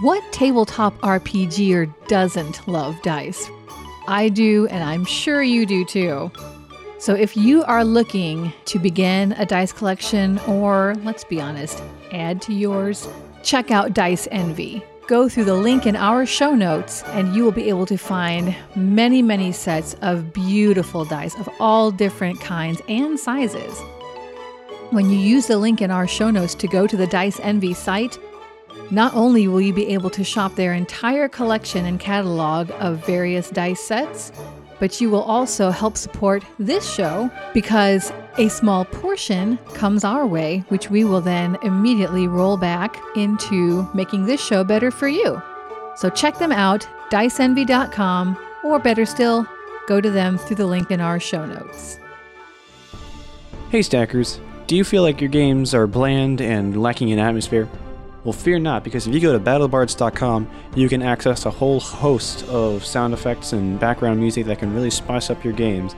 What tabletop RPGer doesn't love dice? I do, and I'm sure you do too. So if you are looking to begin a dice collection, or let's be honest, add to yours, check out Dice Envy. Go through the link in our show notes, and you will be able to find many, many sets of beautiful dice of all different kinds and sizes. When you use the link in our show notes to go to the Dice Envy site, not only will you be able to shop their entire collection and catalog of various dice sets, but you will also help support this show because a small portion comes our way, which we will then immediately roll back into making this show better for you. So check them out, diceenvy.com, or better still, go to them through the link in our show notes. Hey Stackers, do you feel like your games are bland and lacking in atmosphere? Well, fear not, because if you go to battlebards.com, you can access a whole host of sound effects and background music that can really spice up your games.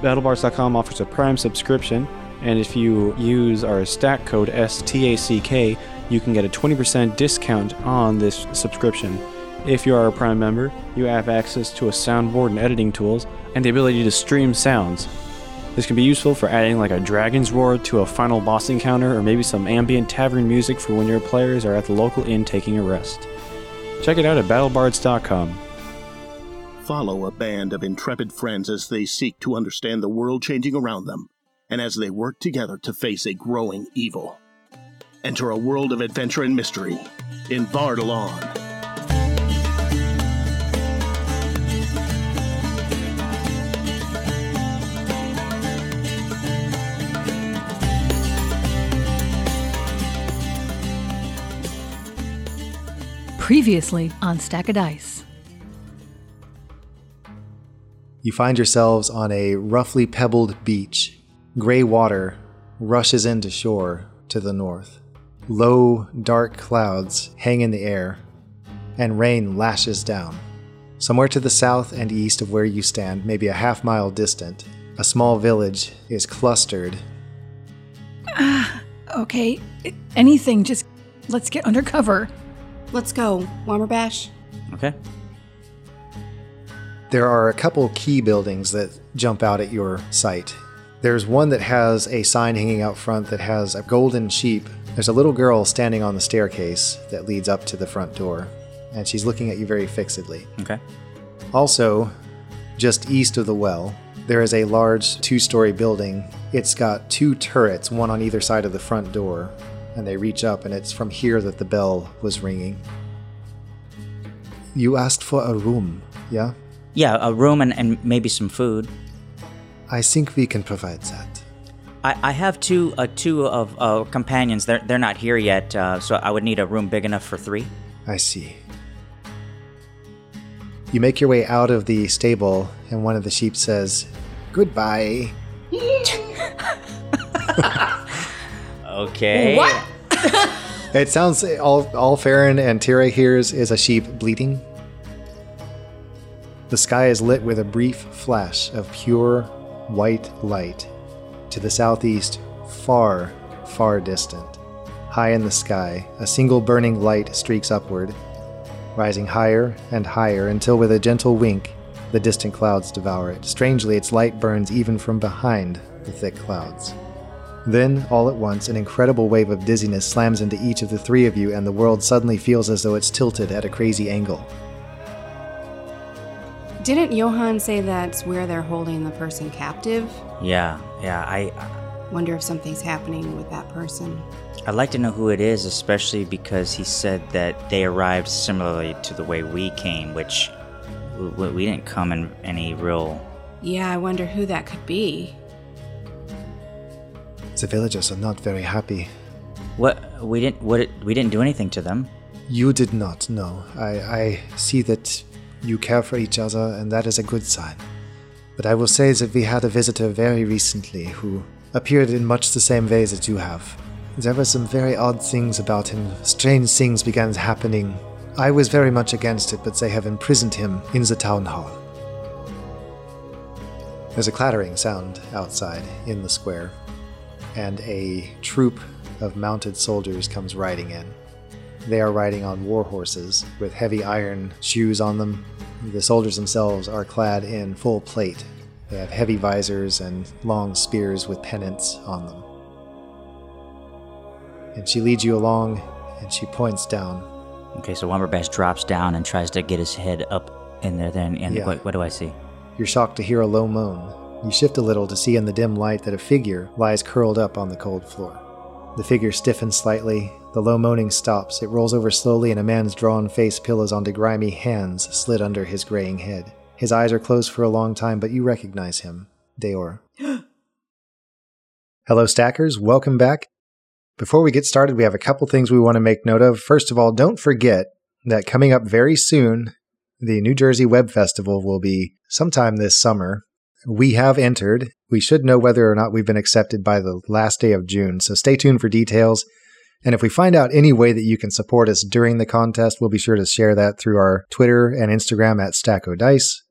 BattleBards.com offers a Prime subscription, and if you use our stack code STACK, you can get a 20% discount on this subscription. If you are a Prime member, you have access to a soundboard and editing tools, and the ability to stream sounds. This can be useful for adding like a dragon's roar to a final boss encounter, or maybe some ambient tavern music for when your players are at the local inn taking a rest. Check it out at battlebards.com. Follow a band of intrepid friends as they seek to understand the world changing around them, and as they work together to face a growing evil. Enter a world of adventure and mystery in Bardalon. Previously on Stack of Dice. You find yourselves on a roughly pebbled beach. Gray water rushes into shore to the north. Low, dark clouds hang in the air, and rain lashes down. Somewhere to the south and east of where you stand, maybe a half mile distant, a small village is clustered. Ah, okay. Anything, just let's get under cover. Let's go, Womberbash. Okay. There are a couple key buildings that jump out at your sight. There's one that has a sign hanging out front that has a golden sheep. There's a little girl standing on the staircase that leads up to the front door, and she's looking at you very fixedly. Okay. Also, just east of the well, there is a large two story building. It's got two turrets, one on either side of the front door, and they reach up, and it's from here that the bell was ringing. You asked for a room, yeah? Yeah, a room and, and maybe some food. I think we can provide that. I, I have two uh, two of uh, companions. They're they're not here yet, uh, so I would need a room big enough for three. I see. You make your way out of the stable, and one of the sheep says, Goodbye. Okay. What? It sounds all all Farron and Tira hears is a sheep bleating. The sky is lit with a brief flash of pure white light. To the southeast, far, far distant, high in the sky, a single burning light streaks upward, rising higher and higher until, with a gentle wink, the distant clouds devour it. Strangely, its light burns even from behind the thick clouds. Then, all at once, an incredible wave of dizziness slams into each of the three of you, and the world suddenly feels as though it's tilted at a crazy angle. Didn't Johann say that's where they're holding the person captive? Yeah, yeah. I uh, Wonder if something's happening with that person. I'd like to know who it is, especially because he said that they arrived similarly to the way we came, which we, we didn't come in any real. Yeah, I wonder who that could be. The villagers are not very happy. What we didn't what we didn't do anything to them. You did not, no. I, I see that you care for each other, and that is a good sign. But I will say that we had a visitor very recently who appeared in much the same way that you have. There were some very odd things about him. Strange things began happening. I was very much against it, but they have imprisoned him in the town hall. There's a clattering sound outside in the square, and a troop of mounted soldiers comes riding in. They are riding on war horses with heavy iron shoes on them. The soldiers themselves are clad in full plate. They have heavy visors and long spears with pennants on them. And she leads you along and she points down. Okay, so Womberbash drops down and tries to get his head up in there. Then, and Yeah. what, what do I see? You're shocked to hear a low moan. You shift a little to see in the dim light that a figure lies curled up on the cold floor. The figure stiffens slightly. The low moaning stops. It rolls over slowly, and a man's drawn face pillows onto grimy hands slid under his graying head. His eyes are closed for a long time, but you recognize him Deor. Hello, Stackers. Welcome back. Before we get started, we have a couple things we want to make note of. First of all, don't forget that coming up very soon, the New Jersey Web Festival will be sometime this summer. We have entered. We should know whether or not we've been accepted by the last day of June, so stay tuned for details. And if we find out any way that you can support us during the contest, we'll be sure to share that through our Twitter and Instagram at Stacko Dice.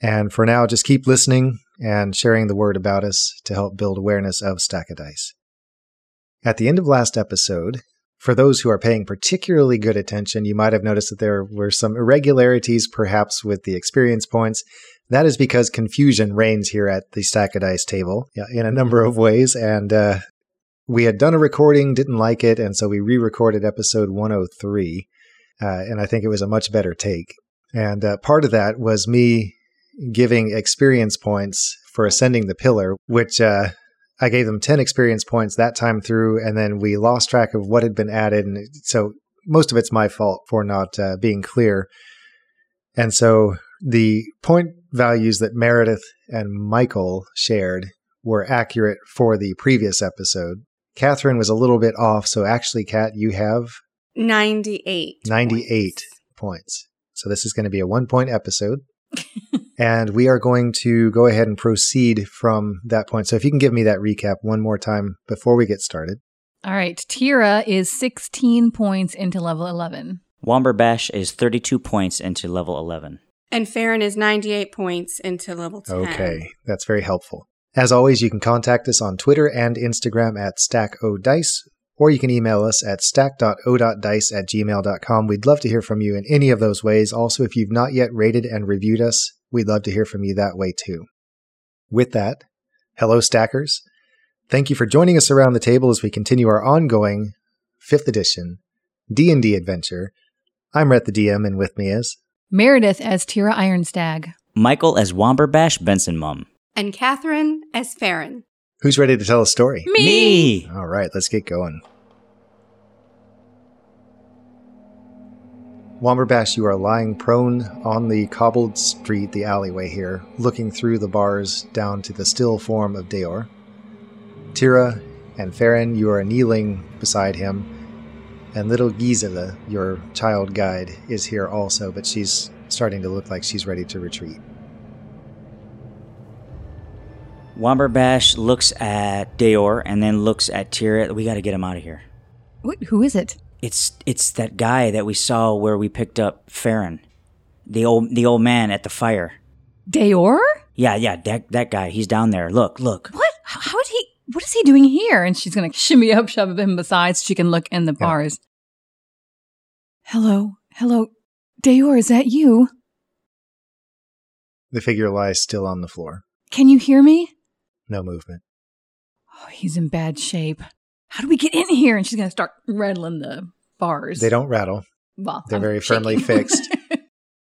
And for now, just keep listening and sharing the word about us to help build awareness of Stack Dice. At the end of last episode, for those who are paying particularly good attention, you might have noticed that there were some irregularities perhaps with the experience points. That is because confusion reigns here at the Stack of Dice table in a number of ways. And uh, we had done a recording, didn't like it, and so we re recorded episode 103. Uh, and I think it was a much better take. And uh, part of that was me giving experience points for ascending the pillar, which uh, I gave them 10 experience points that time through, and then we lost track of what had been added. And so most of it's my fault for not uh, being clear. And so the point values that Meredith and Michael shared were accurate for the previous episode. Catherine was a little bit off, so actually, Kat, you have 98. 98 points. points. So this is going to be a one point episode. and we are going to go ahead and proceed from that point. So if you can give me that recap one more time before we get started. All right. Tira is 16 points into level 11. Womberbash is 32 points into level 11. And Farron is 98 points into level 10. Okay, that's very helpful. As always, you can contact us on Twitter and Instagram at stackodice, or you can email us at stack.o.dice at gmail.com. We'd love to hear from you in any of those ways. Also, if you've not yet rated and reviewed us, we'd love to hear from you that way too. With that, hello, stackers. Thank you for joining us around the table as we continue our ongoing 5th edition D&D adventure. I'm Rhett the DM, and with me is... Meredith as Tira Ironstag. Michael as Womberbash Benson Mum. And Catherine as Farron. Who's ready to tell a story? Me! All right, let's get going. Womberbash, you are lying prone on the cobbled street, the alleyway here, looking through the bars down to the still form of Deor. Tira and Farron, you are kneeling beside him, and little Gisela, your child guide, is here also, but she's starting to look like she's ready to retreat. Womberbash looks at Deor and then looks at Tira. We got to get him out of here. What, who is it? It's it's that guy that we saw where we picked up Farron, the old the old man at the fire. Deor? Yeah, yeah, that that guy. He's down there. Look, look. What? How, how is he? What is he doing here? And she's going to shimmy up, shove him beside so she can look in the bars. Hello. Hello. Deor, is that you? The figure lies still on the floor. Can you hear me? No movement. Oh, he's in bad shape. How do we get in here? And she's going to start rattling the bars. They don't rattle. Well, They're I'm very firmly fixed.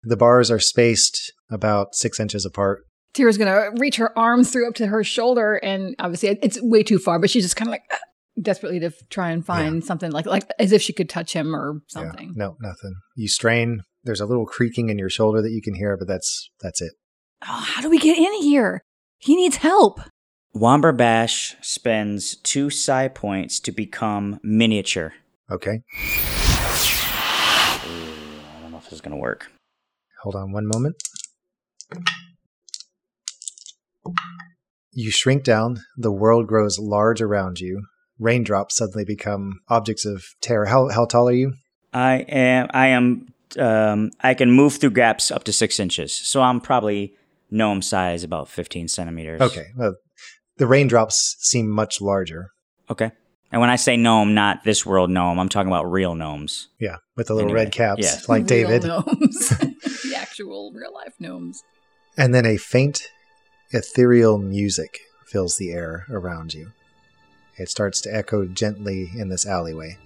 The bars are spaced about six inches apart. Tira's going to reach her arms through up to her shoulder, and obviously it's way too far, but she's just kind of like ah, desperately to f- try and find something like like as if she could touch him or something. Yeah, no, nothing. You strain. There's a little creaking in your shoulder that you can hear, but that's that's it. Oh, how do we get in here? He needs help. Womberbash spends two psi points to become miniature. Okay, I don't know if this is gonna work. hold on one moment. You shrink down. The world grows large around you. Raindrops suddenly become objects of terror. How how tall are you? I am. I am. Um, I can move through gaps up to six inches, so I'm probably gnome size, about fifteen centimeters. Okay, well, the raindrops seem much larger. Okay. And when I say gnome, not this world gnome, I'm talking about real gnomes. Yeah, with the little Anyway, red caps, yeah. like David. Real gnomes. the actual real life gnomes. And then a faint, ethereal music fills the air around you. It starts to echo gently in this alleyway.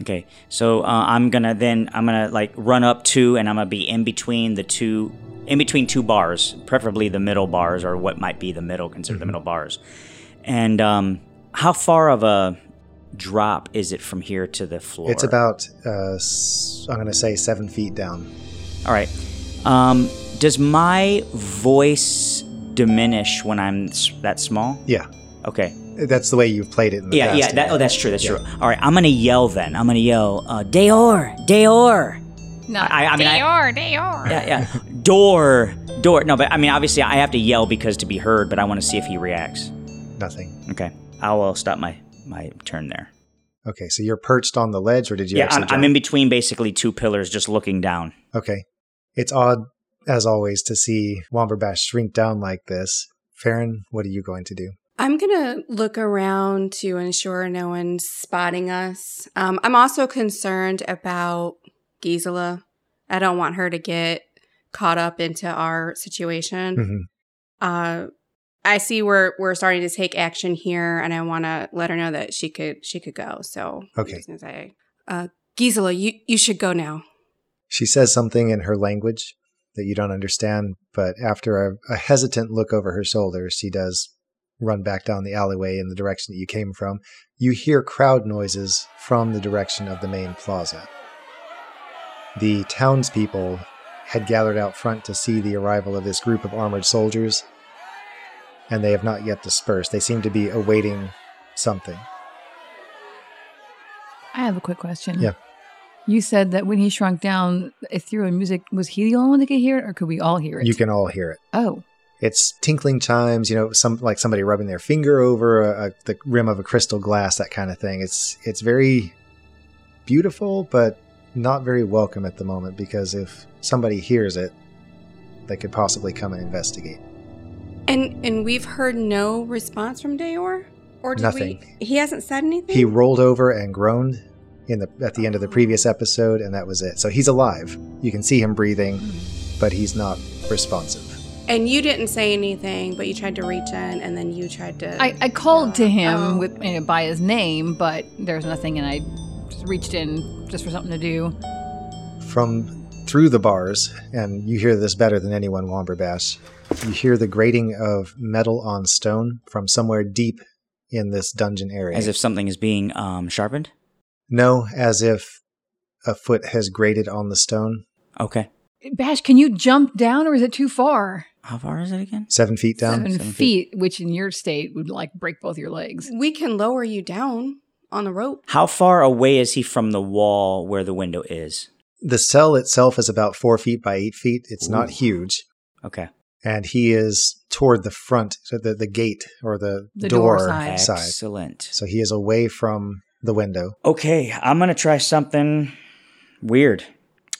Okay, so uh, I'm gonna then I'm gonna like run up to, and I'm gonna be in between the two, in between two bars, preferably the middle bars or what might be the middle, consider the middle bars. And um, how far of a drop is it from here to the floor? It's about, uh, I'm to say, seven feet down. All right. Um, does my voice diminish when I'm that small? Yeah, Okay. that's the way you've played it in the Yeah, past. yeah. That, oh, that's true. That's Yeah. true. All right. I'm gonna yell then. I'm gonna yell, uh, Deor, Deor. Not I- I mean, I- Deor, Deor. Yeah, yeah. Door, door. No, but I mean, obviously, I have to yell because to be heard. But I want to see if he reacts. Nothing. Okay. I will stop my my turn there. Okay, so you're perched on the ledge, or did you yeah, actually I'm, jump? I'm in between basically two pillars, just looking down. Okay. It's odd, as always, to see Womberbash shrink down like this. Farron, what are you going to do? I'm gonna look around to ensure no one's spotting us. Um, I'm also concerned about Gisela. I don't want her to get caught up into our situation. Mhm. Uh, I see we're we're starting to take action here, and I want to let her know that she could she could go. So Okay. uh, Gisela, you you should go now. She says something in her language that you don't understand, but after a, a hesitant look over her shoulder, she does run back down the alleyway in the direction that you came from. You hear crowd noises from the direction of the main plaza. The townspeople had gathered out front to see the arrival of this group of armored soldiers, and they have not yet dispersed. They seem to be awaiting something. I have a quick question. Yeah. You said that when he shrunk down, ethereal music, was he the only one that could hear it, or could we all hear it? You can all hear it. Oh, It's tinkling chimes, you know, some like somebody rubbing their finger over a, a, the rim of a crystal glass, that kind of thing. It's it's very beautiful, but not very welcome at the moment because if somebody hears it, they could possibly come and investigate. And and we've heard no response from Deor, or did Nothing. we? He hasn't said anything. He rolled over and groaned in the at the end of the previous episode, and that was it. So he's alive. You can see him breathing, but he's not responsive. And you didn't say anything, but you tried to reach in, and then you tried to. I, I called to him Oh. with you know, by his name, but there's nothing, and I just reached in just for something to do. from through the bars, and you hear this better than anyone, Womberbash. You hear the grating of metal on stone from somewhere deep in this dungeon area. As if something is being um, sharpened. No, as if a foot has grated on the stone, Okay. Bash, can you jump down, or is it too far? How far is it again? seven feet down. Seven, seven feet, which in your state would like break both your legs. we can lower you down on the rope. How far away is he from the wall where the window is? The cell itself is about four feet by eight feet. It's not huge, Okay. and he is toward the front, so the the gate or the, The door door, side. side. Excellent. So he is away from the window. Okay, I'm gonna try something weird.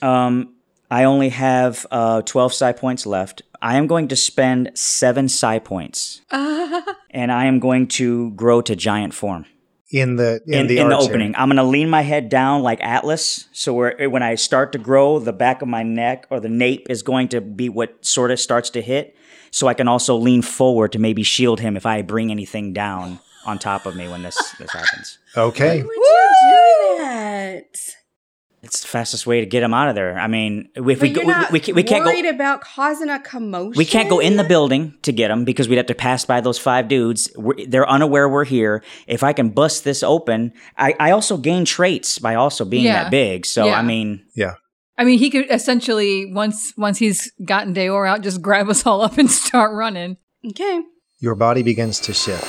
Um, I only have uh, 12 psi points left. I am going to spend seven psi points, and I am going to grow to giant form In the in, in, the, in the opening. area. I'm gonna lean my head down like Atlas, so where when I start to grow, the back of my neck or the nape is going to be what sort of starts to hit, so I can also lean forward to maybe shield him if I bring anything down on top of me when this this happens. Okay. Would you do that? It's the fastest way to get him out of there. I mean, if But we you're go, we, not we, can't- we can't worried go. about causing a commotion. We can't go in the building to get him because we'd have to pass by those five dudes. We're, they're unaware we're here. If I can bust this open, I, I also gain traits by also being Yeah. that big. So Yeah. I mean, Yeah. I mean, he could essentially once once he's gotten Deor out, just grab us all up and start running. Okay. Your body begins to shift.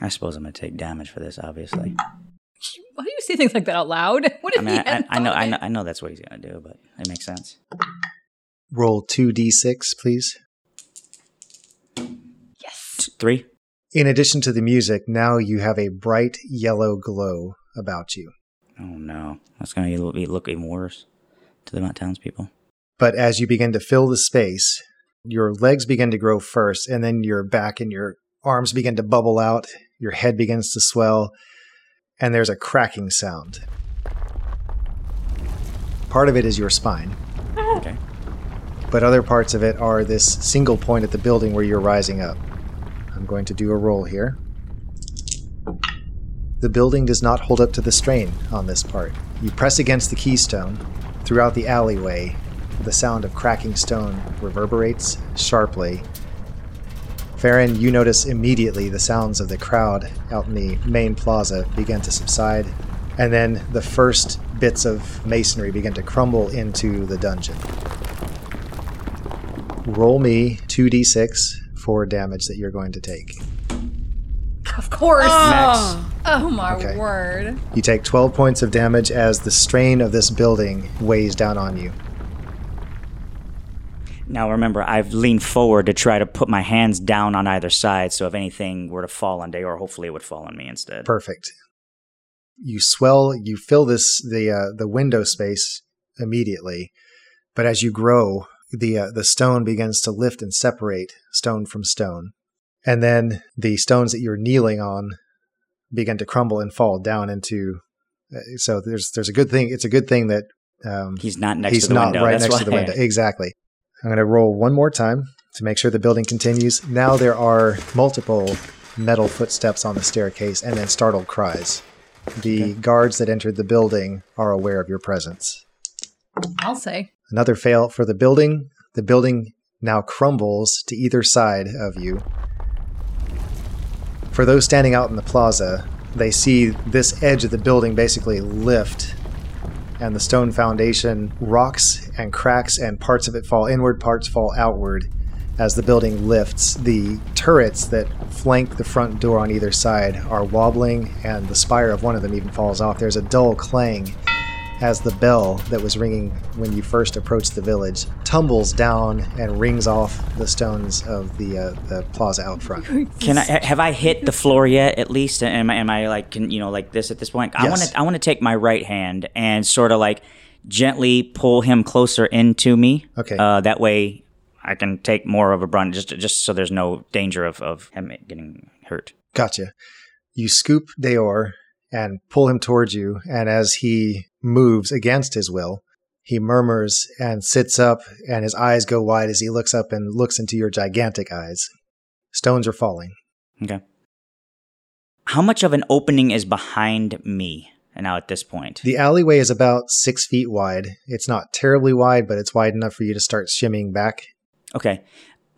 I suppose I'm going to take damage for this. Obviously, Why do you say things like that out loud? What if I mean, he I, I, I know, I know. I know that's what he's going to do, but it makes sense. Roll 2d6, please. Yes. Three. In addition to the music, now you have a bright yellow glow about you. Oh no, that's going to look even worse to the townspeople. But as you begin to fill the space Your legs begin to grow first, and then your back and your arms begin to bubble out. Your head begins to swell, and there's a cracking sound. Part of it is your spine, Okay. but other parts of it are this single point at the building where you're rising up. I'm going to do a roll here. The building does not hold up to the strain on this part. You press against the keystone. Throughout the alleyway, the sound of cracking stone reverberates sharply. Farron, you notice immediately the sounds of the crowd out in the main plaza begin to subside, and then the first bits of masonry begin to crumble into the dungeon. Roll me 2d6 for damage that you're going to take. Of course. Oh. Max. Oh my Okay. word. You take 12 points of damage as the strain of this building weighs down on you. Now remember, I've leaned forward to try to put my hands down on either side, so if anything were to fall on Deor, hopefully it would fall on me instead. Perfect. You swell, you fill this the uh, the window space immediately, but as you grow, the uh, the stone begins to lift and separate stone from stone, and then the stones that you're kneeling on begin to crumble and fall down into. Uh, so there's there's a good thing. It's a good thing that um, He's not next he's to the not window. right That's next why. to the window. Exactly. I'm going to roll one more time to make sure the building continues. Now there are multiple metal footsteps on the staircase and then startled cries. The guards that entered the building are aware of your presence. I'll say. Another fail for the building. The building now crumbles to either side of you. For those standing out in the plaza, they see this edge of the building basically lift, and the stone foundation rocks and cracks, and parts of it fall inward, parts fall outward as the building lifts. The turrets that flank the front door on either side are wobbling, and the spire of one of them even falls off. There's a dull clang as the bell that was ringing when you first approached the village tumbles down and rings off the stones of the uh, the plaza out front. Can I have I hit the floor yet? At least, am I am I like can you know like this at this point? I want to I want to take my right hand and sort of like gently pull him closer into me. Okay. Uh, that way I can take more of a brunt, just just so there's no danger of of him getting hurt. Gotcha. You scoop Deor and pull him towards you, and as he moves against his will, he murmurs and sits up, and his eyes go wide as he looks up and looks into your gigantic eyes. Stones are falling. Okay. How much of an opening is behind me now at this point? The alleyway is about six feet wide. It's not terribly wide, but it's wide enough for you to start shimmying back. Okay.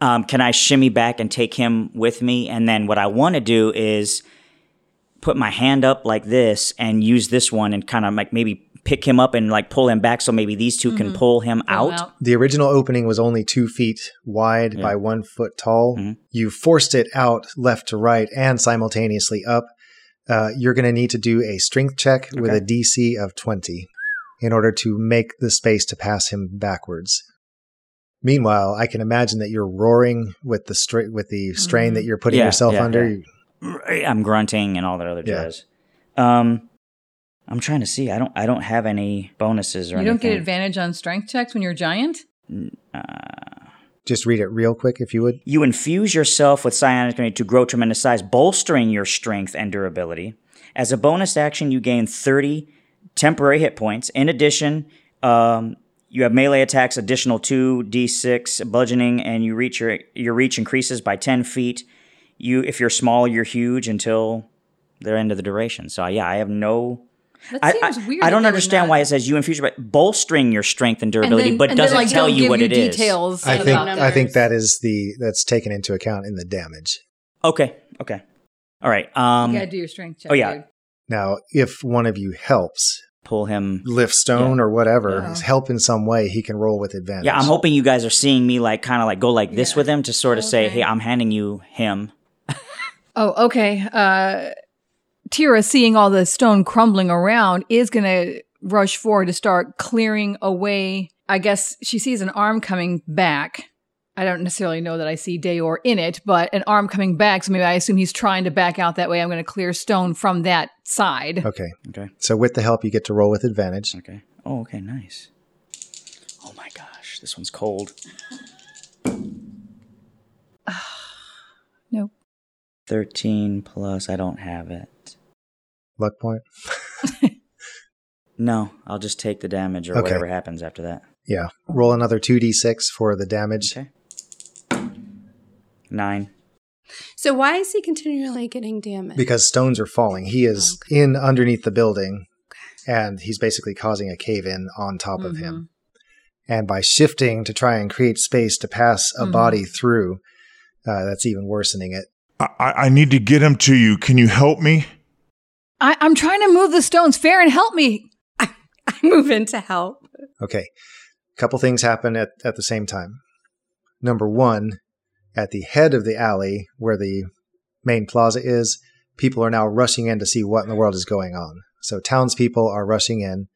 Um, can I shimmy back and take him with me? And then what I want to do is put my hand up like this and use this one and kind of like maybe pick him up and like pull him back so maybe these 2 can pull him Pull out. The original opening was only two feet wide Yeah. by one foot tall. Mhm. You forced it out left to right and simultaneously up. Uh, you're going to need to do a strength check with a DC of 20 in order to make the space to pass him backwards. Meanwhile, I can imagine that you're roaring with the stra- with the strain that you're putting Yeah, yourself yeah, under. Yeah. I'm grunting and all that other Yeah. jazz. Um, I'm trying to see. I don't. I don't have any bonuses or You don't get advantage on strength checks when you're a giant? Just read it real quick if you would. You infuse yourself with psionic energy to grow tremendous size, bolstering your strength and durability. As a bonus action, you gain 30 temporary hit points. In addition, um, you have melee attacks, additional 2d6 bludgeoning, and you reach your your reach increases by 10 feet. You, if you're small, you're huge until the end of the duration. So yeah, I have no. That I, seems I- weird. I that don't understand not- why it says you infuse but bolstering your strength and And durability, then- but and doesn't like, tell don't you give what it is. details I think numbers. I think that is the that's taken into account in the damage. Okay, okay, all right. Um, you gotta do your strength check. oh, yeah. dude. Now, if one of you helps, pull him lift stone or whatever, Yeah. help in some way, he can roll with advantage. Yeah, I'm hoping you guys are seeing me like kind of like go like this with him to sort of say, "Hey, I'm handing you him." Oh, okay. Uh, Tira, seeing all the stone crumbling around, is going to rush forward to start clearing away. I guess she sees an arm coming back. I don't necessarily know that I see Deor in it, but an arm coming back. So maybe I assume he's trying to back out that way. I'm going to clear stone from that side. Okay. Okay. So with the help, you get to roll with advantage. Okay. Oh, okay, nice. Oh my gosh, this one's cold. Nope. 13 plus, I don't have it. Luck point. No, I'll just take the damage or Okay. whatever happens after that. Yeah. Roll another 2d6 for the damage. Okay. Nine. So why is he continually getting damaged? Because stones are falling. He is in underneath the building, and he's basically causing a cave in on top of him. And by shifting to try and create space to pass a Mhm. body through, uh, that's even worsening it. I, I I need to get him to you. Can you help me? I, I'm trying to move the stones. Farron, help me. I move in to help. Okay. A couple things happen at, at the same time. Number one, at the head of the alley where the main plaza is, people are now rushing in to see what in the world is going on. So townspeople are rushing in.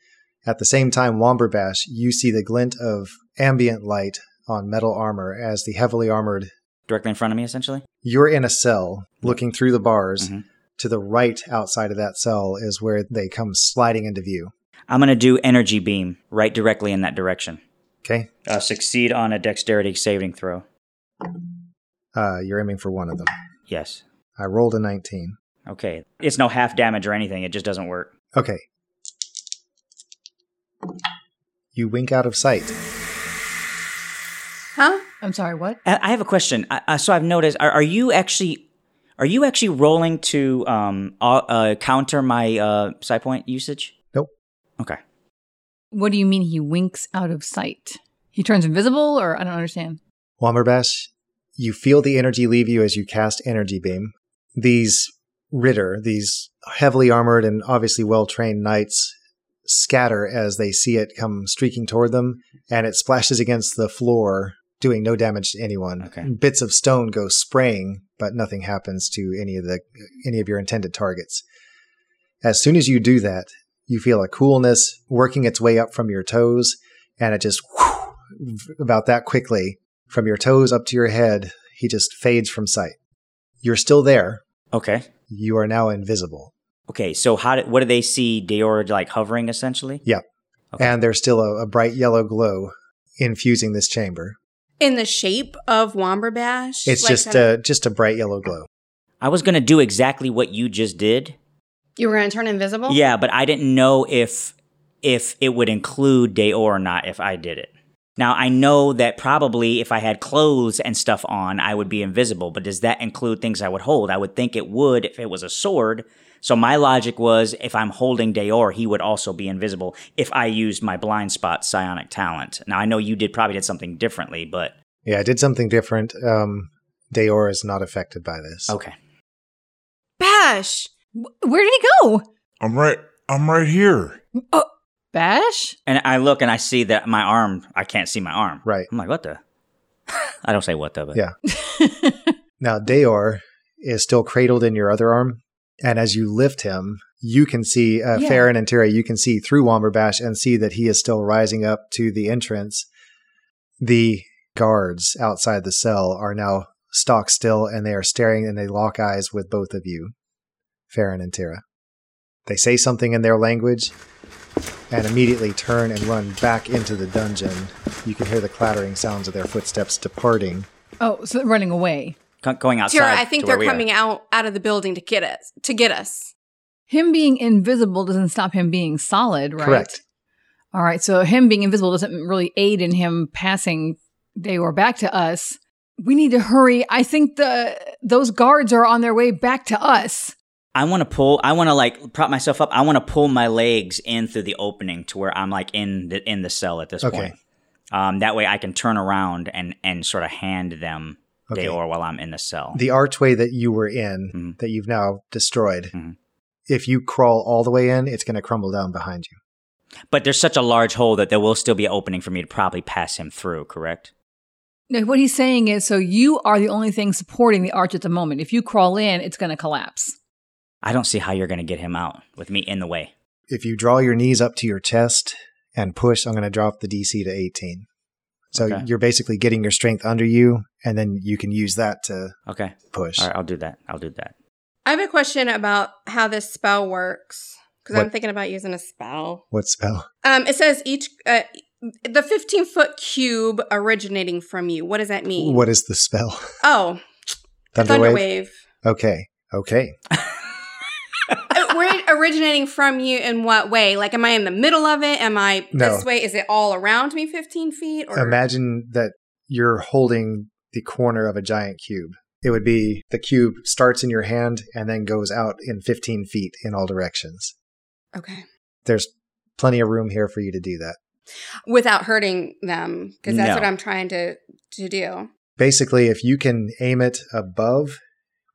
At the same time, Womberbash, you see the glint of ambient light on metal armor as the heavily armored. Directly in front of me, essentially? You're in a cell looking through the bars. Mhm. To the right outside of that cell is where they come sliding into view. I'm going to do energy beam right directly in that direction. Okay. Uh, succeed on a dexterity saving throw. Uh, you're aiming for one of them. Yes. I rolled a 19. Okay. It's no half damage or anything. It just doesn't work. Okay. You wink out of sight. Huh? I'm sorry, what? I I have a question. I, I, so I've noticed. Are, are you actually, are you actually rolling to um uh, uh, counter my uh psi point usage? Nope. Okay. What do you mean he winks out of sight? He turns invisible, or I don't understand. Womberbash, you feel the energy leave you as you cast Energy Beam. These Ritter, these heavily armored and obviously well trained knights, scatter as they see it come streaking toward them, and it splashes against the floor, doing no damage to anyone. Okay. Bits of stone go spraying, but nothing happens to any of the any of your intended targets. As soon as you do that, you feel a coolness working its way up from your toes, and it just about that quickly from your toes up to your head, he just fades from sight. You're still there. Okay. You are now invisible. Okay. So how did what do they see? Deor like hovering essentially? Yep. Okay. And there's still a, a bright yellow glow infusing this chamber. In the shape of Womberbash? It's Like just a just a bright yellow glow. I was gonna do exactly what you just did. You were going to turn invisible? Yeah, but I didn't know if if it would include Deor or not if I did it. Now I know that probably if I had clothes and stuff on, I would be invisible. But does that include things I would hold? I would think it would if it was a sword. So my logic was if I'm holding Deor, he would also be invisible if I used my blind spot psionic talent. Now I know you did probably did something differently, but Yeah, I did something different. Um, Deor is not affected by this. okay. Bash! Where did he go? I'm right. I'm right here. Bash? And I look and I see that my arm, I can't see my arm. Right. I'm like, what the? I don't say what the, but Yeah. Now, Deor is still cradled in your other arm. And as you lift him, you can see, uh, Yeah. Farron and Terry, you can see through Womberbash and see that he is still rising up to the entrance. The guards outside the cell are now stock still and they are staring and they lock eyes with both of you, Farron and Tara. They say something in their language and immediately turn and run back into the dungeon. You can hear the clattering sounds of their footsteps departing. Oh, so they're running away. Co- going outside. Tara, I think to they're we are. coming out out of the building to get us. To get us. Him being invisible doesn't stop him being solid, right? Correct. All right. So him being invisible doesn't really aid in him passing Deor back to us. We need to hurry. I think the those guards are on their way back to us. I want to pull. I want to like prop myself up. I want to pull my legs in through the opening to where I'm like in the in the cell at this Okay. point. Um, that way I can turn around and and sort of hand them Okay. Deor while I'm in the cell. the archway that you were in Mhm. that you've now destroyed Mhm. if you crawl all the way in it's going to crumble down behind you but there's such a large hole that there will still be an opening for me to probably pass him through. Correct? No, what he's saying is, so you are the only thing supporting the arch at the moment. If you crawl in, it's going to collapse. I don't see how you're going to get him out with me in the way. if you draw your knees up to your chest and push i'm going to drop the dc to 18 so Okay. you're basically getting your strength under you and then you can use that to Okay. push All right. I'll do that. I'll do that. I have a question about how this spell works because I'm thinking about using a spell. what spell Um, it says each uh, the 15 foot cube originating from you. What does that mean? What is the spell? Oh, Thunder, thunder wave? wave. Okay. Okay. Originating from you in what way? Like, am I in the middle of it? Am I No. this way? Is it all around me 15 feet? Or Imagine that you're holding the corner of a giant cube. It would be the cube starts in your hand and then goes out in 15 feet in all directions. okay, There's plenty of room here for you to do that. without hurting them, because that's No. what I'm trying to to do. Basically, if you can aim it above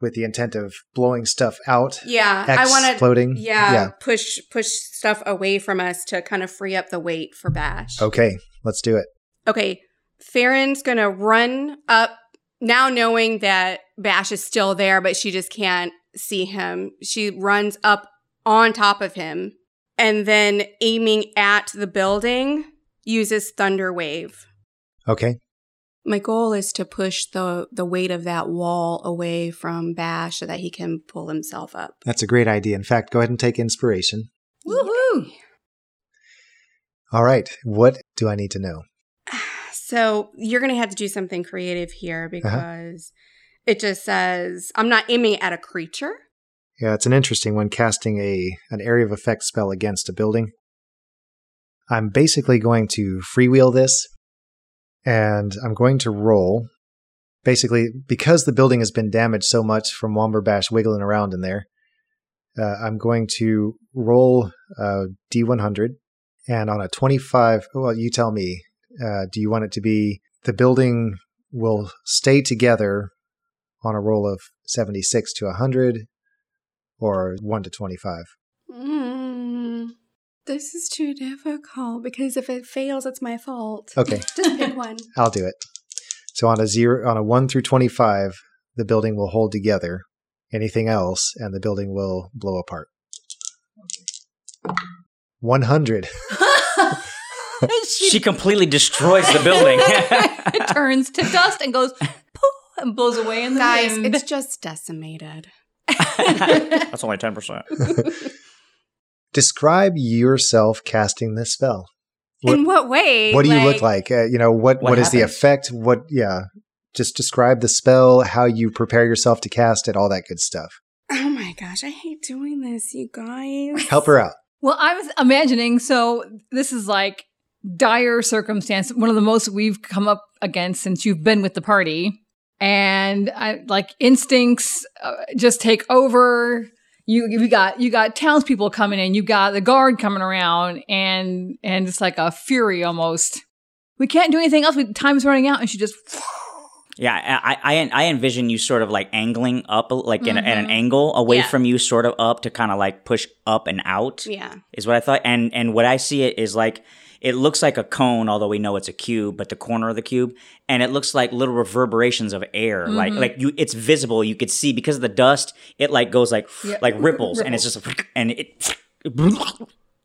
with the intent of blowing stuff out, Yeah, I want to. exploding. Yeah, push push stuff away from us to kind of free up the weight for Bash. Okay, let's do it. Okay, Farron's gonna run up now, knowing that Bash is still there, but she just can't see him. She runs up on top of him and then aiming at the building uses Thunder Wave. Okay. My goal is to push the the weight of that wall away from Bash so that he can pull himself up. That's a great idea. In fact, go ahead and take inspiration. Woohoo! All right. What do I need to know? So you're going to have to do something creative Uh-huh. here because it just says I'm not aiming at a creature. Yeah, it's an interesting one casting a an area of effect spell against a building. I'm basically going to freewheel this and I'm going to roll. Basically, because the building has been damaged so much from Womberbash wiggling around in there, uh, I'm going to roll uh, D100. And on a 25, well, you tell me, uh, do you want it to be the building will stay together on a roll of 76 to 100 or 1 to 25? Mm, this is too difficult because if it fails, it's my fault. Okay. Just pick one. I'll do it. So on a zero, on a one through twenty-five, the building will hold together. Anything else, and the building will blow apart. One hundred. She completely destroys the building. it turns to dust and goes poof and blows away in the Guys, wind. it's just decimated. That's only 10%. Describe yourself casting this spell. In what way? What do you look like? Uh, you know what? What what is the effect? What? Yeah. Just describe the spell, how you prepare yourself to cast it, all that good stuff. Oh my gosh, I hate doing this, you guys. Help her out. Well, I was imagining, so this is like dire circumstance, one of the most we've come up against since you've been with the party. And I like instincts uh, just take over. You you got you got townspeople coming in, you got the guard coming around, and and it's like a fury almost. We can't do anything else. We, time's running out, and she just Yeah, I, I I envision you sort of like angling up, like in, a- at an mm-hmm. angle away Yeah. from you, sort of up to kind of like push up and out. Yeah. is what I thought. And and what I see it is like it looks like a cone, although we know it's a cube, but the corner of the cube, and it looks like little reverberations of air. Like Mhm. like you, it's visible. You could see because of the dust. It like goes like Yeah. like ripples, and it's just and it.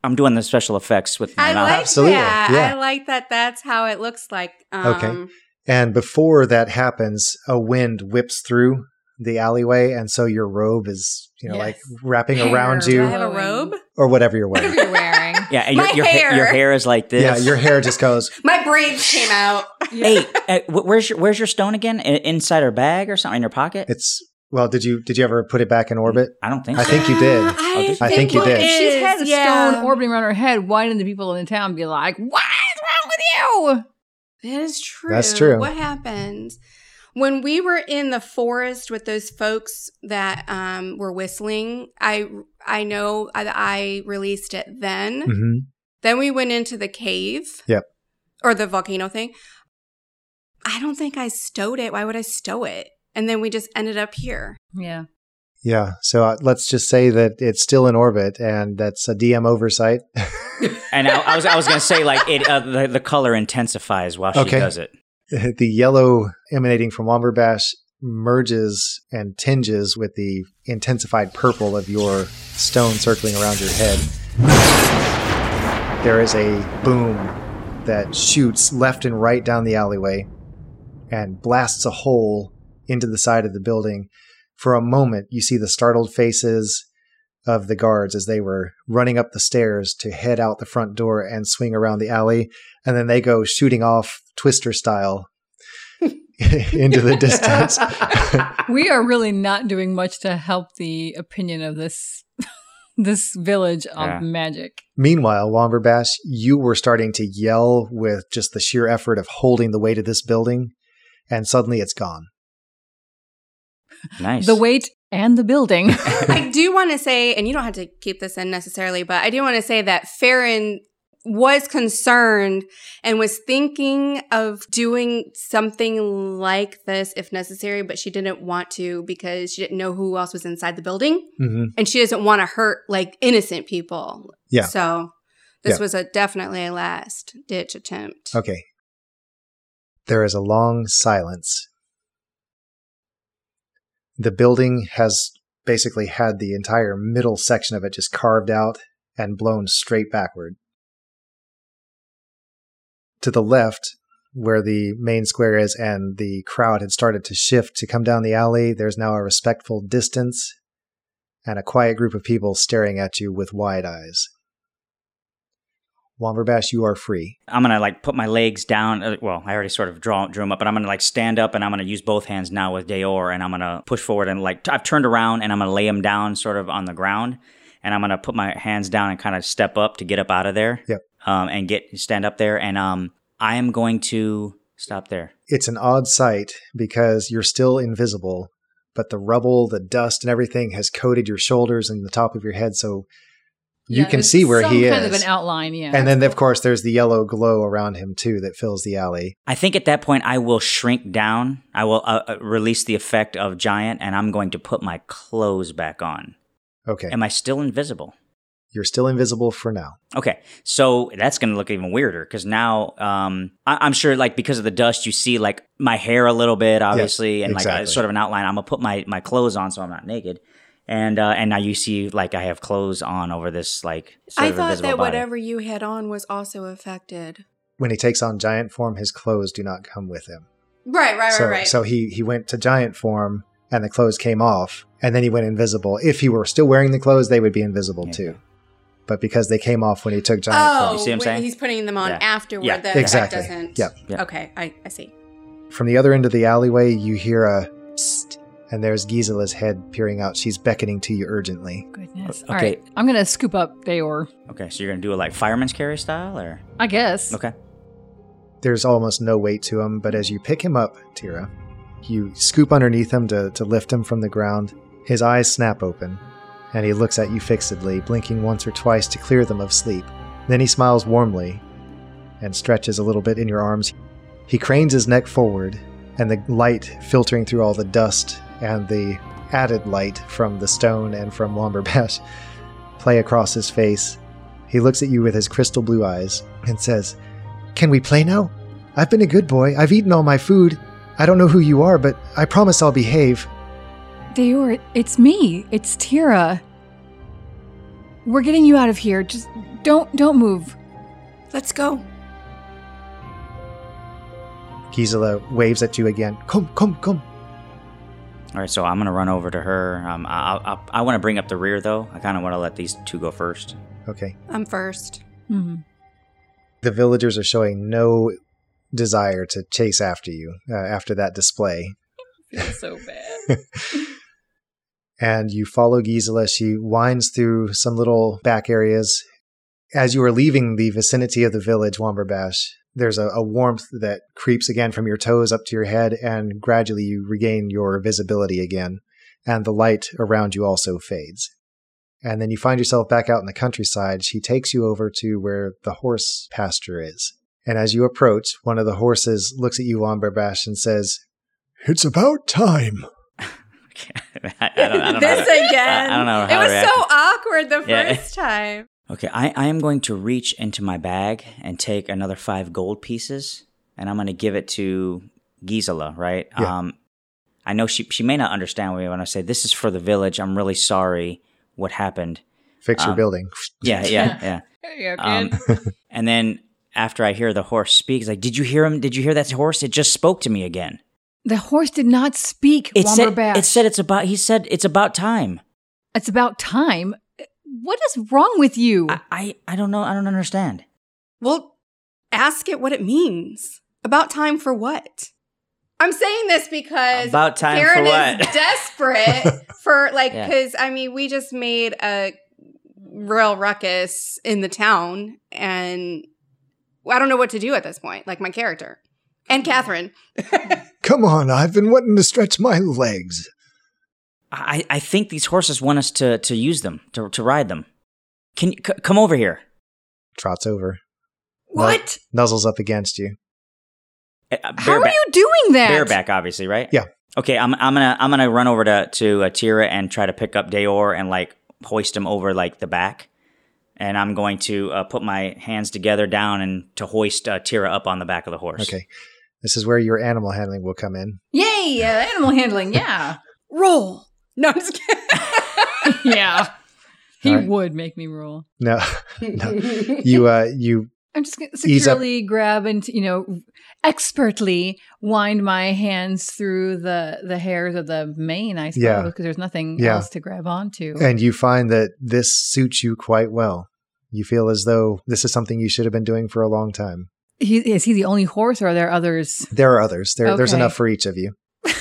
I'm doing the special effects with my I mouth. like Absolutely, that. yeah. I like that. That's how it looks like. Um, Okay. And before that happens, a wind whips through the alleyway, and so your robe is, you know, like wrapping Hair around Do I you have a robe? or whatever you're wearing. you're wearing. Yeah, and your My your, hair. your hair is like this. yeah, your hair just goes. My braids came out. Hey, uh, where's your where's your stone again? I- inside her bag or something in your pocket? It's well. Did you did you ever put it back in orbit? I don't think I so. think you did. I, I think you did. If she had a yeah. stone orbiting around her head, why didn't the people in the town be like, "What is wrong with you?" That is true. That's true. What happened? When we were in the forest with those folks that um, were whistling, I I know I, I released it then. hmm Then we went into the cave. Yep. Or the volcano thing. I don't think I stowed it. Why would I stow it? And then we just ended up here. Yeah. Yeah. So uh, let's just say that it's still in orbit, and that's a DM oversight. And I, I was I was gonna say like it uh, the the color intensifies while she Okay. does it. the yellow emanating from Womberbash merges and tinges with the intensified purple of your stone circling around your head. There is a boom that shoots left and right down the alleyway and blasts a hole into the side of the building. For a moment, you see the startled faces of the guards as they were running up the stairs to head out the front door and swing around the alley. And then they go shooting off Twister style into the distance. we are really not doing much to help the opinion of this this village of Yeah. magic. Meanwhile, Womberbash, you were starting to yell with just the sheer effort of holding the weight of this building, and suddenly it's gone. Nice. The weight and the building. I do want to say, and you don't have to keep this in necessarily, but I do want to say that Farron was concerned and was thinking of doing something like this if necessary, but she didn't want to because she didn't know who else was inside the building. hmm And she doesn't want to hurt like innocent people. Yeah. So this Yeah. was a definitely a last ditch attempt. Okay. There is a long silence. The building has basically had the entire middle section of it just carved out and blown straight backward. To the left, where the main square is and the crowd had started to shift to come down the alley, there's now a respectful distance and a quiet group of people staring at you with wide eyes. Womberbash, you are free. I'm gonna like put my legs down. uh, Well, I already sort of draw, drew them up, but I'm gonna like stand up and I'm gonna use both hands now with Deor and I'm gonna push forward and like I've turned around and I'm gonna lay him down sort of on the ground, and I'm gonna put my hands down and kind of step up to get up out of there. Yep. Um, and get stand up there, and um, I am going to stop there. it's an odd sight because you're still invisible, but the rubble, the dust, and everything has coated your shoulders and the top of your head, so you Yeah, can see where some he kind is. of an outline, yeah. and then, of course, there's the yellow glow around him too that fills the alley. I think at that point I will shrink down. I will uh, uh, release the effect of giant, and I'm going to put my clothes back on. Okay, Am I still invisible? You're still invisible for now. Okay, so that's gonna look even weirder because now um, I- I'm sure, like because of the dust, you see like my hair a little bit, obviously, and like exactly. a, sort of an outline. I'm gonna put my my clothes on so I'm not naked, and uh, and now you see like I have clothes on over this like. Sort I of thought that body. whatever you had on was also affected. When he takes on giant form, his clothes do not come with him. Right, right, so, right, right. so he he went to giant form, and the clothes came off, and then he went invisible. If he were still wearing the clothes, they would be invisible Yeah. too. But because they came off when he took giant oh, form, You see what I'm saying? he's putting them on Yeah. afterward. Yeah. The Exactly. effect doesn't. Yep. Yep. Okay, I, I see. From the other end of the alleyway, you hear a psst, and there's Gisela's head peering out. She's beckoning to you urgently. Goodness. Okay. All right. I'm going to scoop up Deor. Okay, so you're gonna do it like fireman's carry style, or I guess. okay? There's almost no weight to him, but as you pick him up, Tira, you scoop underneath him to, to lift him from the ground. His eyes snap open, and he looks at you fixedly, blinking once or twice to clear them of sleep. Then he smiles warmly and stretches a little bit in your arms. He cranes his neck forward, and the light filtering through all the dust and the added light from the stone and from Womberbash play across his face. He looks at you with his crystal blue eyes and says, Can we play now? I've been a good boy. I've eaten all my food. I don't know who you are, but I promise I'll behave. Deor, it's me. It's Tira. We're getting you out of here. Just don't don't move. Let's go. Gisela waves at you again. Come, come, come. All right, so I'm gonna run over to her. Um, I I, I want to bring up the rear though. I kind of want to let these two go first. Okay. I'm first. Hmm. The villagers are showing no desire to chase after you uh, after that display. Feels so bad. and you follow Gisela. She winds through some little back areas. As you are leaving the vicinity of the village, Womberbash, there's a, a warmth that creeps again from your toes up to your head, and gradually you regain your visibility again, and the light around you also fades. And then you find yourself back out in the countryside. She takes you over to where the horse pasture is. And as you approach, one of the horses looks at you, Womberbash, and says, It's about time. I, I don't, I don't know. this how to- again. I, I don't know It how to was react. so awkward the Yeah. first time. Okay, I, I am going to reach into my bag and take another five gold pieces, and I'm going to give it to Gisela, right? Yeah. Um, I know she she may not understand me when I say this is for the village. I'm really sorry what happened. Fix your Um, building. Yeah, yeah, yeah. Hey, you Um, and then after I hear the horse speak, it's like, did you hear him? Did you hear that horse? It just spoke to me again. The horse did not speak, It said, Womberbash. it said it's about. He said it's about time. it's about time. What is wrong with you? I, I I don't know. I don't understand. Well, ask it what it means. About time for what? I'm saying this because About time for Karen what? is desperate for like Yeah. because I mean we just made a real ruckus in the town and I don't know what to do at this point. Like my character and Catherine. Come on, I've been wanting to stretch my legs. I I think these horses want us to to use them to to ride them. Can you c- come over here? Trots over. What? Nuzzles up against you. Uh, uh, How are you doing that? Bareback, obviously, right? Yeah. Okay, I'm I'm gonna I'm gonna run over to to uh, Tira and try to pick up Deor and like hoist him over like the back, and I'm going to uh, put my hands together down and to hoist uh, Tira up on the back of the horse. Okay. This is where your animal handling will come in. Yay! Uh, animal handling. Yeah. Roll. No, I'm just kidding. yeah. He All right. would make me roll. No, no. You uh you I'm just gonna Ease up. securely grab and you know expertly wind my hands through the the hairs of the mane. I suppose Yeah. because there's nothing Yeah. else to grab onto. and you find that this suits you quite well. You feel as though this is something you should have been doing for a long time. He, is he the only horse, or are there others? There are others. There, There's enough for each of you.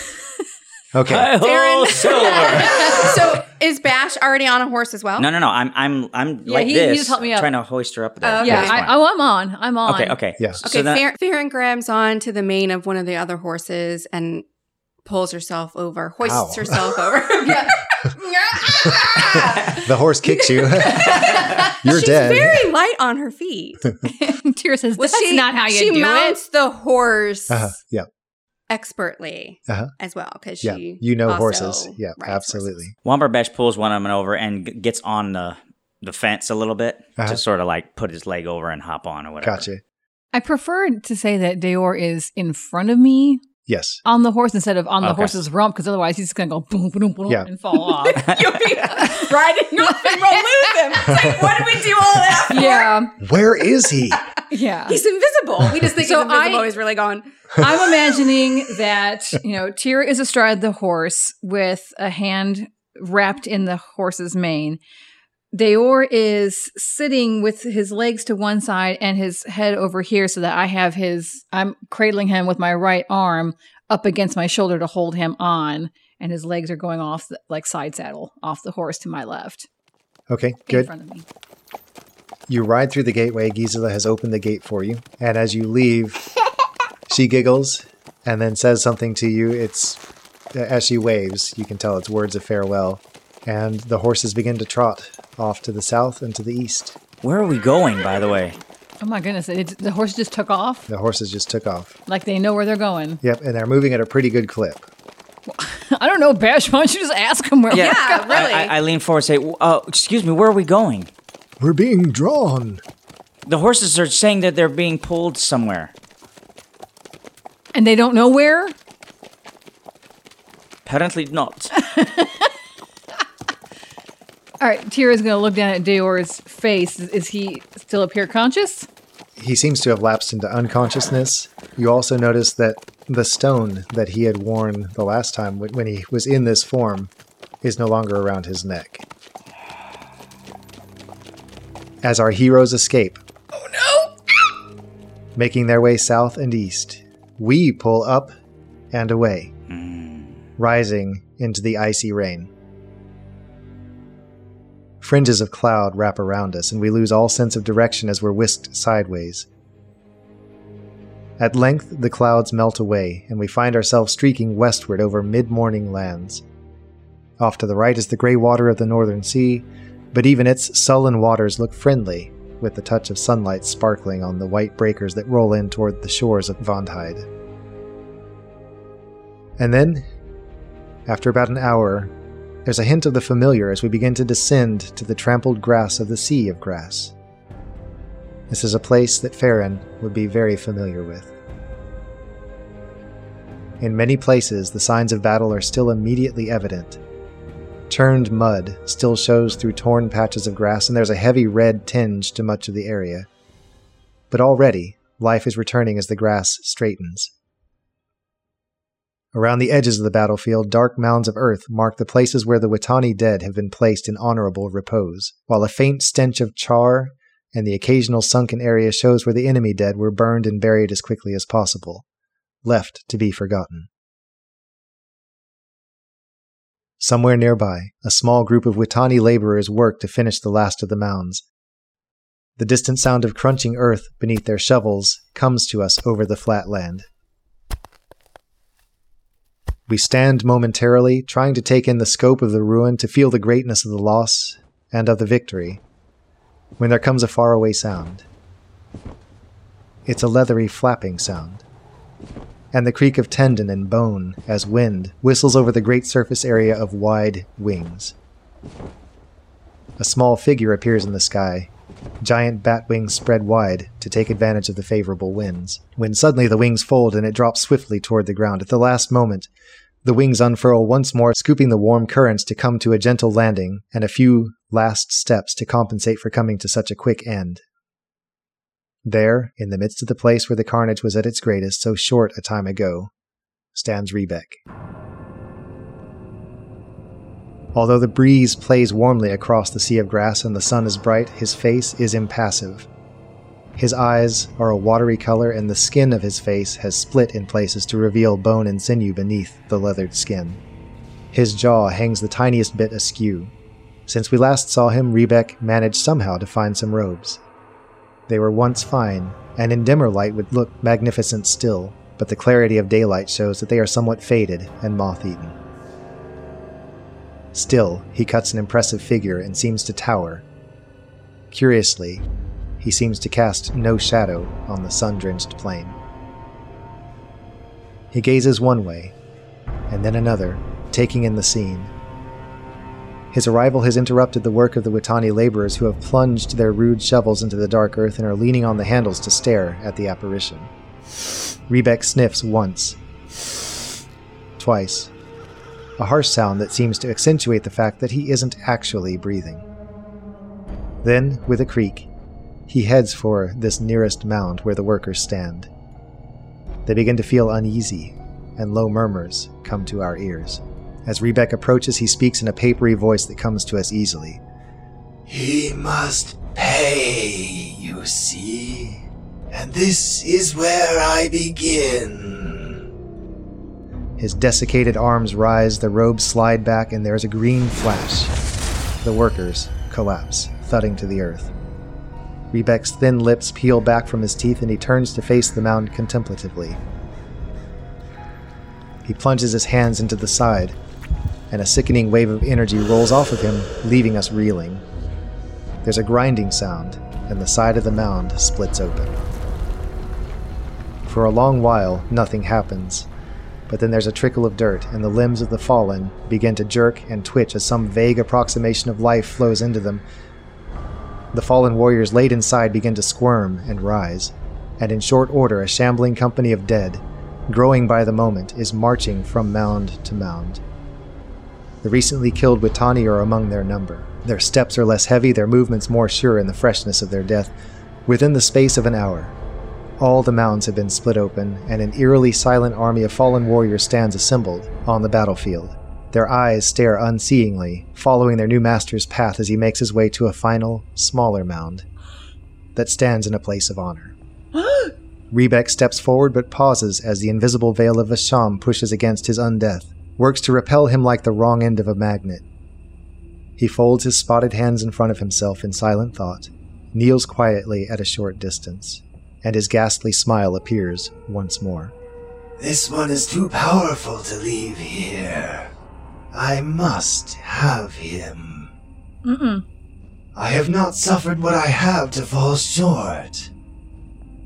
Okay. Hi-ho, Darren. So is Bash already on a horse as well? no, no, no. I'm I'm I'm Yeah, like he- he this, just helped me up. trying to hoist her up there. Oh, yeah, That's I, oh, I'm on. I'm on. okay, okay. Yeah. So Okay, then- Farron, Farron grabs on to the mane of one of the other horses and pulls herself over, hoists Ow. herself over. yeah. the horse kicks you. You're She's dead. very light on her feet. Tira says, Well, "That's she, not how you she do it." mounts the horse Uh-huh. Yeah. expertly Uh-huh. as well because Yeah. she You know also horses. Yeah, rides absolutely. Womberbash pulls one of them over and g- gets on the the fence a little bit Uh-huh. to sort of like put his leg over and hop on or whatever. Gotcha. I prefer to say that Deor is in front of me Yes. on the horse instead of on the Okay. horse's rump, because otherwise he's just gonna go boom, boom, boom, Yeah. and fall off. You'll be riding off and we'll lose him. It's like, what did we do all that for? yeah, Where is he? yeah. He's invisible. We just think So he's invisible. I- he's really gone. I'm imagining that, you know, Tira is astride the horse with a hand wrapped in the horse's mane. Deor is sitting with his legs to one side and his head over here so that I have his, I'm cradling him with my right arm up against my shoulder to hold him on. And his legs are going off, the, like side saddle, off the horse to my left. Okay, In good. front of me. You ride through the gateway. Gisela has opened the gate for you. And as you leave, she giggles and then says something to you. It's as she waves, you can tell it's words of farewell. And the horses begin to trot off to the south and to the east. Where are we going, by the way? Oh my goodness. It, the horse just took off. The horses just took off. Like they know where they're going. Yep, and they're moving at a pretty good clip. I don't know, Bash. Why don't you just ask him where Yeah, I, really. I, I lean forward and say, "Oh, excuse me, where are we going?" We're being drawn. The horses are saying that they're being pulled somewhere. And they don't know where? Apparently not. All right, Tira's going to look down at Deor's face. Is, is he still appear conscious? He seems to have lapsed into unconsciousness. You also notice that the stone that he had worn the last time when when he was in this form is no longer around his neck. As our heroes escape, oh no! Ah! Making their way south and east, we pull up and away, hmm. rising into the icy rain. Fringes of cloud wrap around us, and we lose all sense of direction as we're whisked sideways. At length, the clouds melt away, and we find ourselves streaking westward over mid morning lands. Off to the right is the gray water of the northern sea, but even its sullen waters look friendly, with the touch of sunlight sparkling on the white breakers that roll in toward the shores of Vondheide. And then, after about an hour, there's a hint of the familiar as we begin to descend to the trampled grass of the Sea of Grass. This is a place that Farron would be very familiar with. In many places, the signs of battle are still immediately evident. Turned mud still shows through torn patches of grass, and there's a heavy red tinge to much of the area. But already, life is returning as the grass straightens. Around the edges of the battlefield, dark mounds of earth mark the places where the Witani dead have been placed in honorable repose, while a faint stench of char and the occasional sunken area shows where the enemy dead were burned and buried as quickly as possible, left to be forgotten. Somewhere nearby, a small group of Witani laborers work to finish the last of the mounds. The distant sound of crunching earth beneath their shovels comes to us over the flat land. We stand momentarily, trying to take in the scope of the ruin, to feel the greatness of the loss and of the victory, when there comes a faraway sound. It's a leathery flapping sound, and the creak of tendon and bone as wind whistles over the great surface area of wide wings. A small figure appears in the sky, giant bat wings spread wide to take advantage of the favorable winds. When suddenly the wings fold and it drops swiftly toward the ground. At the last moment, the wings unfurl once more, scooping the warm currents to come to a gentle landing and a few last steps to compensate for coming to such a quick end. There, in the midst of the place where the carnage was at its greatest so short a time ago, stands Rebeck. Although the breeze plays warmly across the sea of grass and the sun is bright, his face is impassive. His eyes are a watery color, and the skin of his face has split in places to reveal bone and sinew beneath the leathered skin. His jaw hangs the tiniest bit askew. Since we last saw him, Rebeck managed somehow to find some robes. They were once fine, and in dimmer light would look magnificent still, but the clarity of daylight shows that they are somewhat faded and moth eaten. Still, he cuts an impressive figure and seems to tower. Curiously, he seems to cast no shadow on the sun drenched plain. He gazes one way, and then another, taking in the scene. His arrival has interrupted the work of the Witani laborers who have plunged their rude shovels into the dark earth and are leaning on the handles to stare at the apparition. Rebeck sniffs once, twice, a harsh sound that seems to accentuate the fact that he isn't actually breathing. Then, with a creak, he heads for this nearest mound where the workers stand. They begin to feel uneasy, and low murmurs come to our ears. As Rebeck approaches, he speaks in a papery voice that comes to us easily. He must pay, you see. And this is where I begin. His desiccated arms rise, the robes slide back, and there is a green flash. The workers collapse, thudding to the earth. Rebeck's thin lips peel back from his teeth, and he turns to face the mound contemplatively. He plunges his hands into the side, and a sickening wave of energy rolls off of him, leaving us reeling. There's a grinding sound, and the side of the mound splits open. For a long while, nothing happens, but then there's a trickle of dirt, and the limbs of the fallen begin to jerk and twitch as some vague approximation of life flows into them. The fallen warriors laid inside begin to squirm and rise, and in short order, a shambling company of dead, growing by the moment, is marching from mound to mound. The recently killed Witani are among their number. Their steps are less heavy, their movements more sure in the freshness of their death. Within the space of an hour, all the mounds have been split open, and an eerily silent army of fallen warriors stands assembled on the battlefield. Their eyes stare unseeingly, following their new master's path as he makes his way to a final, smaller mound that stands in a place of honor. Rebeck steps forward but pauses as the invisible veil of Vasham pushes against his undeath, works to repel him like the wrong end of a magnet. He folds his spotted hands in front of himself in silent thought, kneels quietly at a short distance, and his ghastly smile appears once more. This one is too powerful to leave here. I must have him. Mm-mm. I have not suffered what I have to fall short.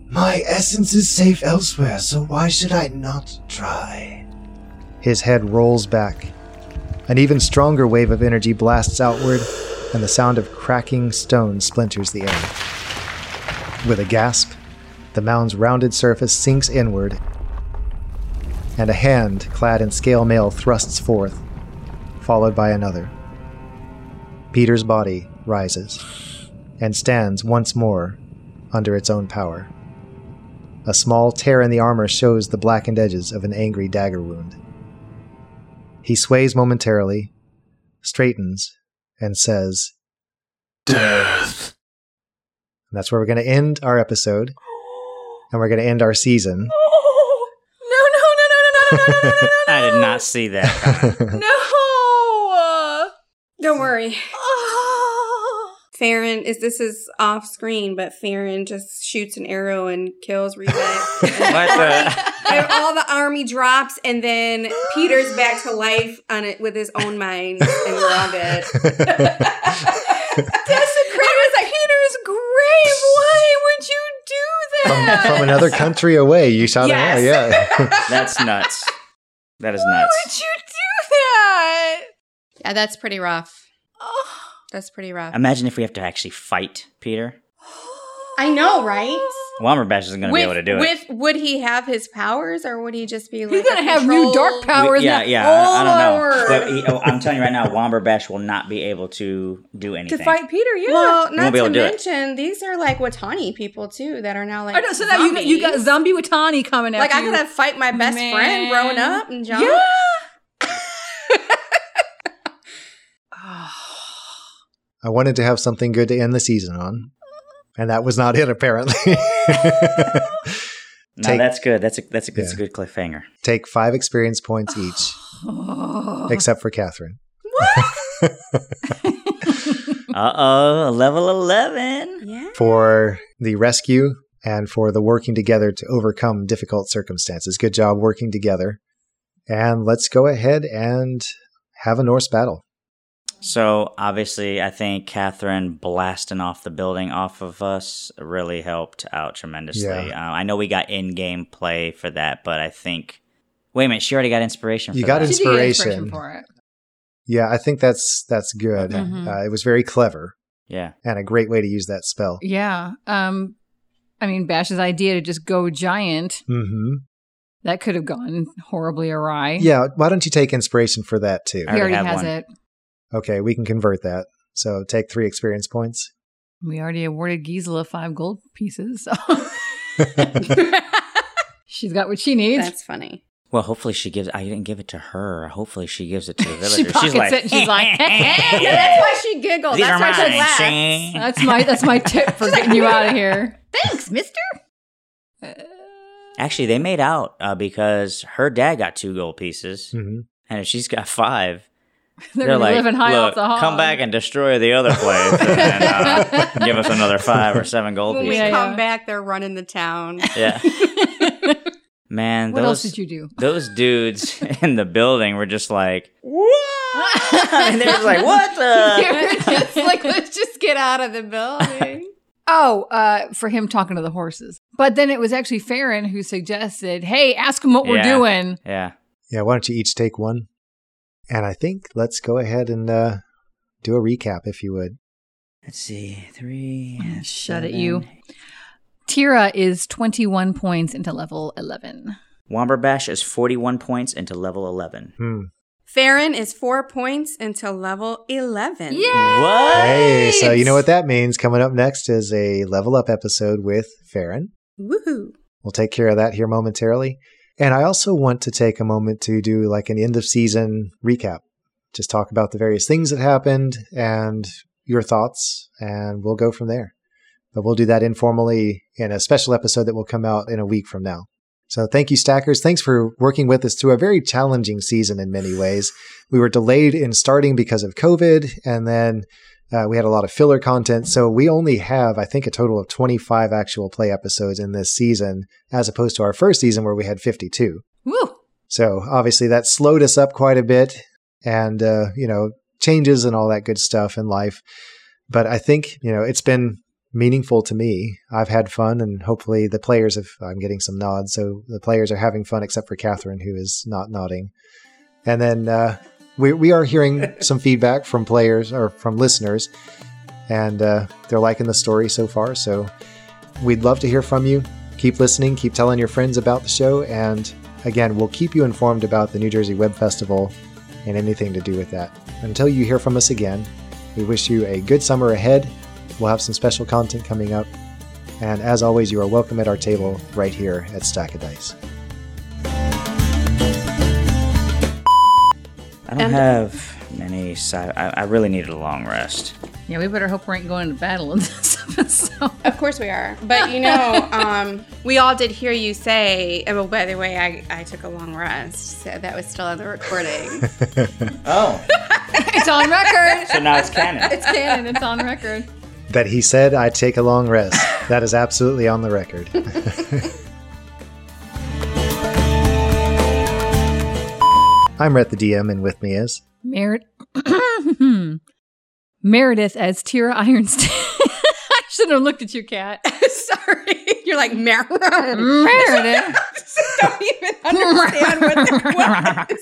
My essence is safe elsewhere, so why should I not try? His head rolls back. An even stronger wave of energy blasts outward, and the sound of cracking stone splinters the air. With a gasp, the mound's rounded surface sinks inward, and a hand clad in scale mail thrusts forth, followed by another. Peter's body rises and stands once more under its own power. A small tear in the armor shows the blackened edges of an angry dagger wound. He sways momentarily, straightens, and says, Death. and that's where we're going to end our episode. And we're going to end our season. No, no, no, no, no, no, no, no, no, no, no! I did not see that. No. Don't worry. Ah. Farron is this is off screen, but Farron just shoots an arrow and kills Rebeck. what the? and all the army drops, and then Peter's back to life on it with his own mind, and we're all good. Desecrated like Peter's grave. Why would you do from, that? from another country away, you shot Yes. an arrow. Yeah. That's nuts. That is nuts. Why nuts. would you do that? Yeah, that's pretty rough. That's pretty rough. Imagine if we have to actually fight Peter. I know, right? Womberbash isn't going to be able to do it. with, Would he have his powers, or would he just be like He's gonna have new dark controlled- powers yeah, yeah. I, I, don't know. But he, oh, I'm telling you right now, Womberbash will not be able to do anything. to fight Peter. Yeah. Well, won't be to able to do it. mention these are like Witani people too that are now like I know. So now you got, you got zombies. zombie Witani coming like after I you. gotta fight my best Man. friend growing up and jump. Yeah. I wanted to have something good to end the season on. And that was not it, apparently. no, Take- that's good. That's a that's a, that's a good cliffhanger. Take five experience points each, except for Catherine. Uh oh, level eleven. Yeah. For the rescue and for the working together to overcome difficult circumstances. Good job working together. And let's go ahead and have a Norse battle. So obviously, I think Catherine blasting off the building off of us really helped out tremendously. Yeah. Uh, I know we got in-game play for that, but I think. Wait a minute, she already got inspiration. For You got that. She did get inspiration. for it. Yeah, I think that's that's good. Okay. Mhm. Uh, it was very clever Yeah, and a great way to use that spell. Yeah. Um, I mean, Bash's idea to just go giant hmm that could have gone horribly awry. Yeah, why don't you take inspiration for that too? I he already already has one. it. Okay, we can convert that. So take three experience points. We already awarded Gisela five gold pieces. So. She's got what she needs. That's funny. Well, hopefully she gives. I didn't give it to her. Hopefully she gives it to the She villagers. pockets she's like, it and she's like, Yeah, that's why she giggled. These that's why mine. laughed. see? That's my that's my tip for getting you out of here. Thanks, Mister. Actually, they made out uh, because her dad got two gold pieces, hmm and if she's got five, They're, they're, like, living high "Look, off the hog. come back and destroy the other place, and then, uh, give us another five or seven gold When we pieces." Yeah, come back, they're running the town. Yeah, man, what those else did you do? those dudes in the building were just like, "What?" and they're just like, "What the?" it's like, let's just get out of the building. Oh, uh, for him talking to the horses. But then it was actually Farron who suggested, "Hey, ask him what we're Yeah. doing." Yeah, Yeah, why don't you each take one? And I think let's go ahead and uh, do a recap, if you would. let's see, three. Shut it, seven. you. Tira is 21 points into level 11. Womberbash is forty-one points into level eleven. Hmm. Farron is four points until level 11. Yay! What? Hey, so you know what that means. Coming up next is a level up episode with Farron. Woohoo. We'll take care of that here momentarily. And I also want to take a moment to do like an end of season recap. Just talk about the various things that happened and your thoughts, and we'll go from there. But we'll do that informally in a special episode that will come out in a week from now. So thank you, Stackers. Thanks for working with us through a very challenging season in many ways. We were delayed in starting because of COVID, and then uh, we had a lot of filler content. So we only have, I think, a total of 25 actual play episodes in this season, as opposed to our first season where we had 52. Woo! So obviously that slowed us up quite a bit and, uh, you know, changes and all that good stuff in life. But I think, you know, it's been meaningful to me. I've had fun and hopefully the players have, I'm getting some nods. So the players are having fun except for Catherine, who is not nodding. And then, uh, we, we are hearing some feedback from players or from listeners and, uh, they're liking the story so far. So we'd love to hear from you. Keep listening, keep telling your friends about the show, and again, we'll keep you informed about the New Jersey Web Festival and anything to do with that. Until you hear from us again, we wish you a good summer ahead. We'll have some special content coming up. And as always, you are welcome at our table right here at Stack of Dice. I don't And- have many. Si- I, I really needed a long rest. Yeah, we better hope we ain't going to battle in this episode. Of course we are. But you know, um, we all did hear you say, oh, by the way, I, I took a long rest. So that was still on the recording. Oh, it's on record. so now it's canon. It's canon. It's on record. That he said I take a long rest. That is absolutely on the record. I'm Rhett the DM, and with me is Merit- Meredith as Tira Ironstein. I shouldn't have looked at you, cat. Sorry. You're like, Meredith. Meredith. don't even understand what that was.